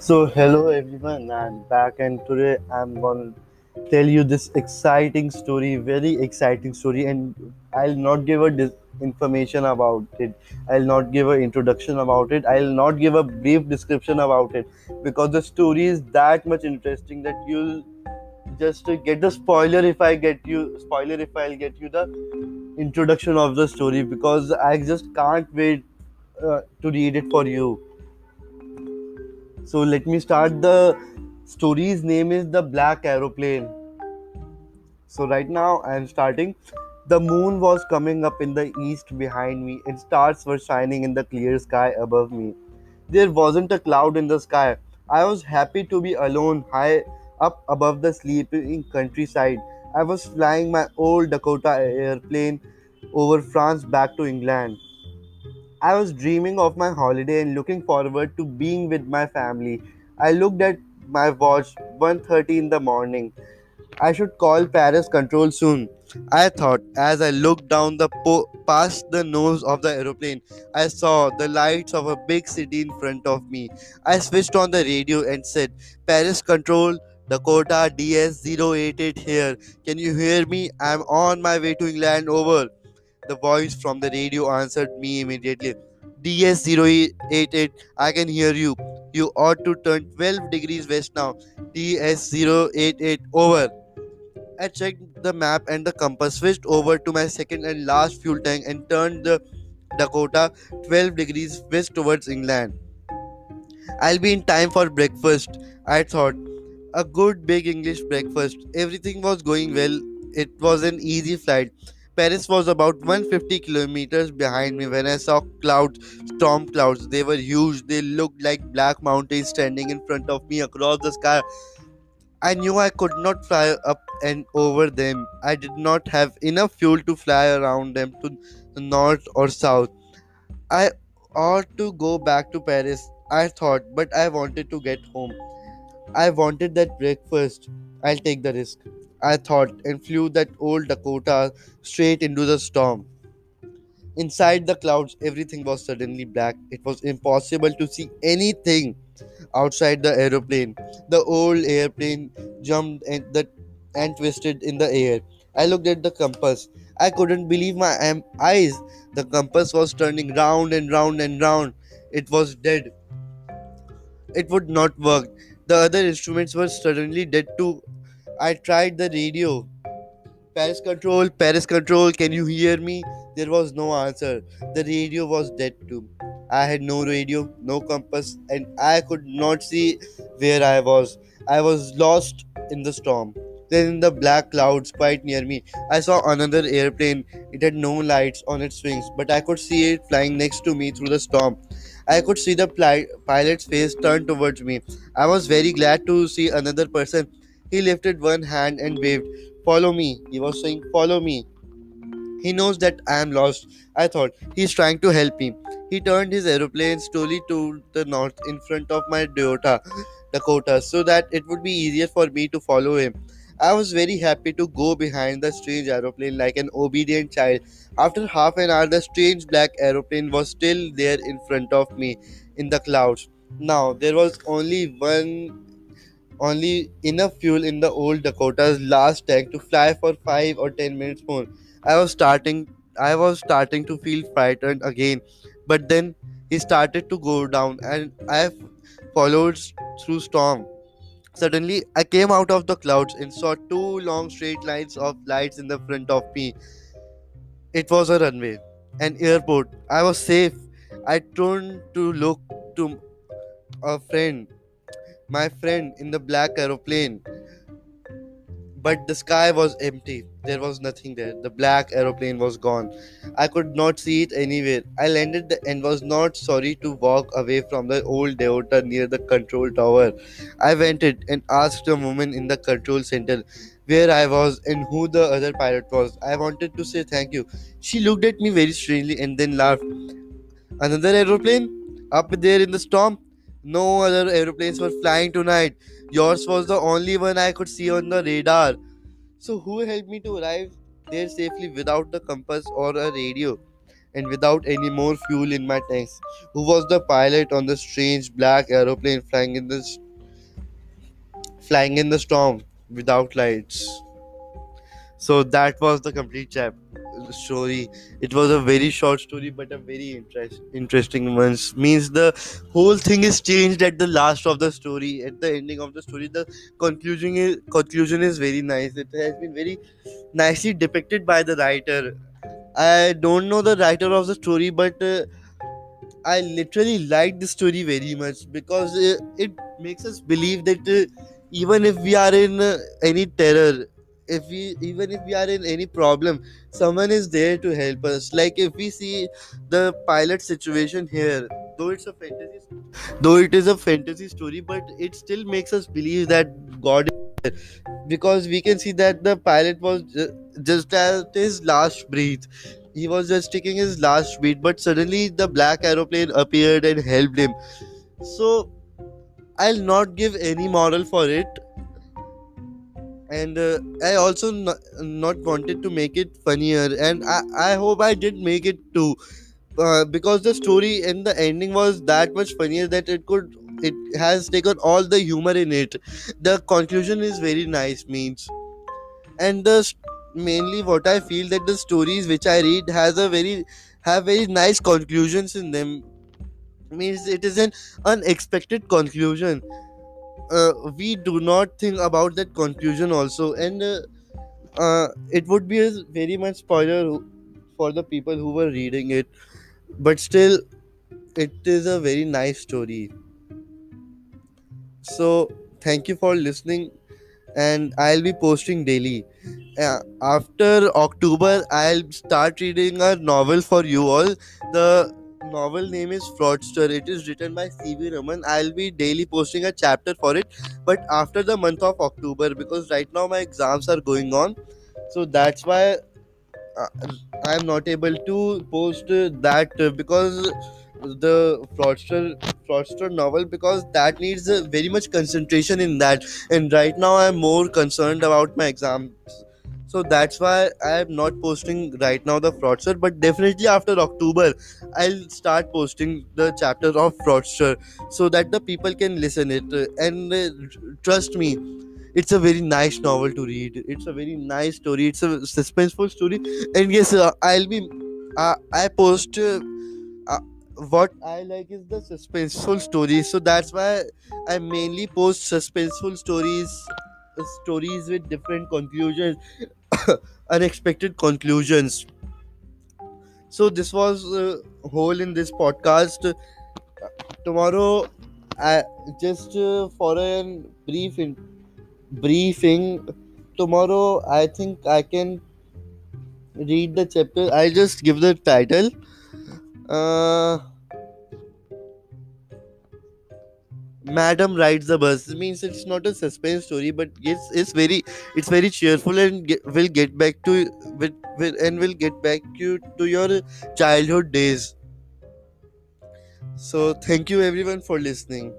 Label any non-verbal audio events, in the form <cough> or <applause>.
So, hello everyone, I'm back, and today I'm gonna tell you this exciting story, very exciting story, and I'll not give a dis- information about it. I'll not give an introduction about it. I'll not give a brief description about it because the story is that much interesting that you'll just get the spoiler if I get you spoiler if I'll get you the introduction of the story because I just can't wait uh, to read it for you. So let me start. The story's name is The Black Aeroplane. So right now I am starting. The moon was coming up in the east behind me, and stars were shining in the clear sky above me. There wasn't a cloud in the sky. I was happy to be alone, high up above the sleeping countryside. I was flying my old Dakota airplane over France back to England. I was dreaming of my holiday and looking forward to being with my family. I looked at my watch, 1:30 in the morning. I should call Paris control soon. I thought as I looked down the po- past the nose of the aeroplane. I saw the lights of a big city in front of me. I switched on the radio and said, Paris control, Dakota DS088 here. Can you hear me? I'm on my way to England. Over. The voice from the radio answered me immediately. DS088, I can hear you. You ought to turn 12 degrees west now. DS088, over. I checked the map and the compass, switched over to my second and last fuel tank, and turned the Dakota 12 degrees west towards England. I'll be in time for breakfast, I thought. A good big English breakfast. Everything was going well. It was an easy flight. Paris was about 150 kilometers behind me when I saw clouds, storm clouds. They were huge. They looked like black mountains standing in front of me across the sky. I knew I could not fly up and over them. I did not have enough fuel to fly around them to the north or south. I ought to go back to Paris, I thought, but I wanted to get home. I wanted that breakfast. I'll take the risk. I thought and flew that old Dakota straight into the storm. Inside the clouds, everything was suddenly black. It was impossible to see anything outside the aeroplane. The old airplane jumped and, the, and twisted in the air. I looked at the compass. I couldn't believe my eyes. The compass was turning round and round and round. It was dead. It would not work. The other instruments were suddenly dead too. I tried the radio. Paris control, Paris control, can you hear me? There was no answer. The radio was dead too. I had no radio, no compass, and I could not see where I was. I was lost in the storm. Then, in the black clouds quite near me, I saw another airplane. It had no lights on its wings, but I could see it flying next to me through the storm. I could see the pli- pilot's face turned towards me. I was very glad to see another person. He lifted one hand and waved. Follow me. He was saying, Follow me. He knows that I am lost. I thought he's trying to help me. He turned his aeroplane slowly to the north in front of my Toyota Dakota so that it would be easier for me to follow him. I was very happy to go behind the strange aeroplane like an obedient child. After half an hour, the strange black aeroplane was still there in front of me in the clouds. Now, there was only one only enough fuel in the old Dakota's last tank to fly for 5 or 10 minutes more. I was starting I was starting to feel frightened again, but then he started to go down and I followed through storm. Suddenly, I came out of the clouds and saw two long straight lines of lights in the front of me. It was a runway, an airport. I was safe. I turned to look to a friend, my friend in the black aeroplane. But the sky was empty. There was nothing there. The black aeroplane was gone. I could not see it anywhere. I landed and was not sorry to walk away from the old Dakota near the control tower. I went it and asked the woman in the control center where I was and who the other pilot was. I wanted to say thank you. She looked at me very strangely and then laughed. Another aeroplane? Up there in the storm? No other aeroplanes were flying tonight. Yours was the only one I could see on the radar. So, who helped me to arrive there safely without the compass or a radio? and without any more fuel in my tanks. Who was the pilot on the strange black aeroplane flying in the flying in the storm without lights? So that was the complete chap story. It was a very short story, but a very interest, interesting one. Means the whole thing is changed at the last of the story. At the ending of the story, the conclusion is conclusion is very nice. It has been very nicely depicted by the writer. I don't know the writer of the story, but uh, I literally like the story very much because uh, it makes us believe that uh, even if we are in uh, any terror, if we even if we are in any problem, someone is there to help us. Like if we see the pilot situation here, though it's a fantasy, though it is a fantasy story, but it still makes us believe that God is there. because we can see that the pilot was just at his last breath he was just taking his last beat but suddenly the black aeroplane appeared and helped him so i'll not give any moral for it and uh, i also not, not wanted to make it funnier. And i, I hope i did make it too. Uh, because the story and the ending was that much funnier that it could it has taken all the humor in it. The conclusion is very nice means. And the mainly what i feel that the stories which i read has a very have very nice conclusions in them. Means it is an unexpected conclusion uh, we do not think about that conclusion also. And uh, uh, it would be a very much spoiler for the people who were reading it. But still it is a very nice story. So thank you for listening. And i'll be posting daily. Uh, after october i'll start reading a novel for you all. The novel name is fraudster. It is written by cv raman. I'll be daily posting a chapter for it but after the month of october because right now my exams are going on. So that's why uh, i'm not able to post that because the fraudster fraudster novel because that needs very much concentration in that. And right now i'm more concerned about my exams so that's why i'm not posting right now the fraudster but definitely after october i'll start posting the chapter of fraudster so that the people can listen it. And uh, trust me it's a very nice novel to read. It's a very nice story. It's a suspenseful story. And yes uh, i'll be uh, i post uh, uh, what I like is the suspenseful stories, so that's why I mainly post suspenseful stories, stories with different conclusions, <laughs> unexpected conclusions. So this was uh, whole in this podcast. Tomorrow, I just uh, for a brief in, briefing. Tomorrow, I think I can read the chapter. I'll just give the title. Uh, Madam rides the bus means it's not a suspense story, but it's it's very it's very cheerful and get, will get back to with, with and will get back you to your childhood days. So thank you everyone for listening.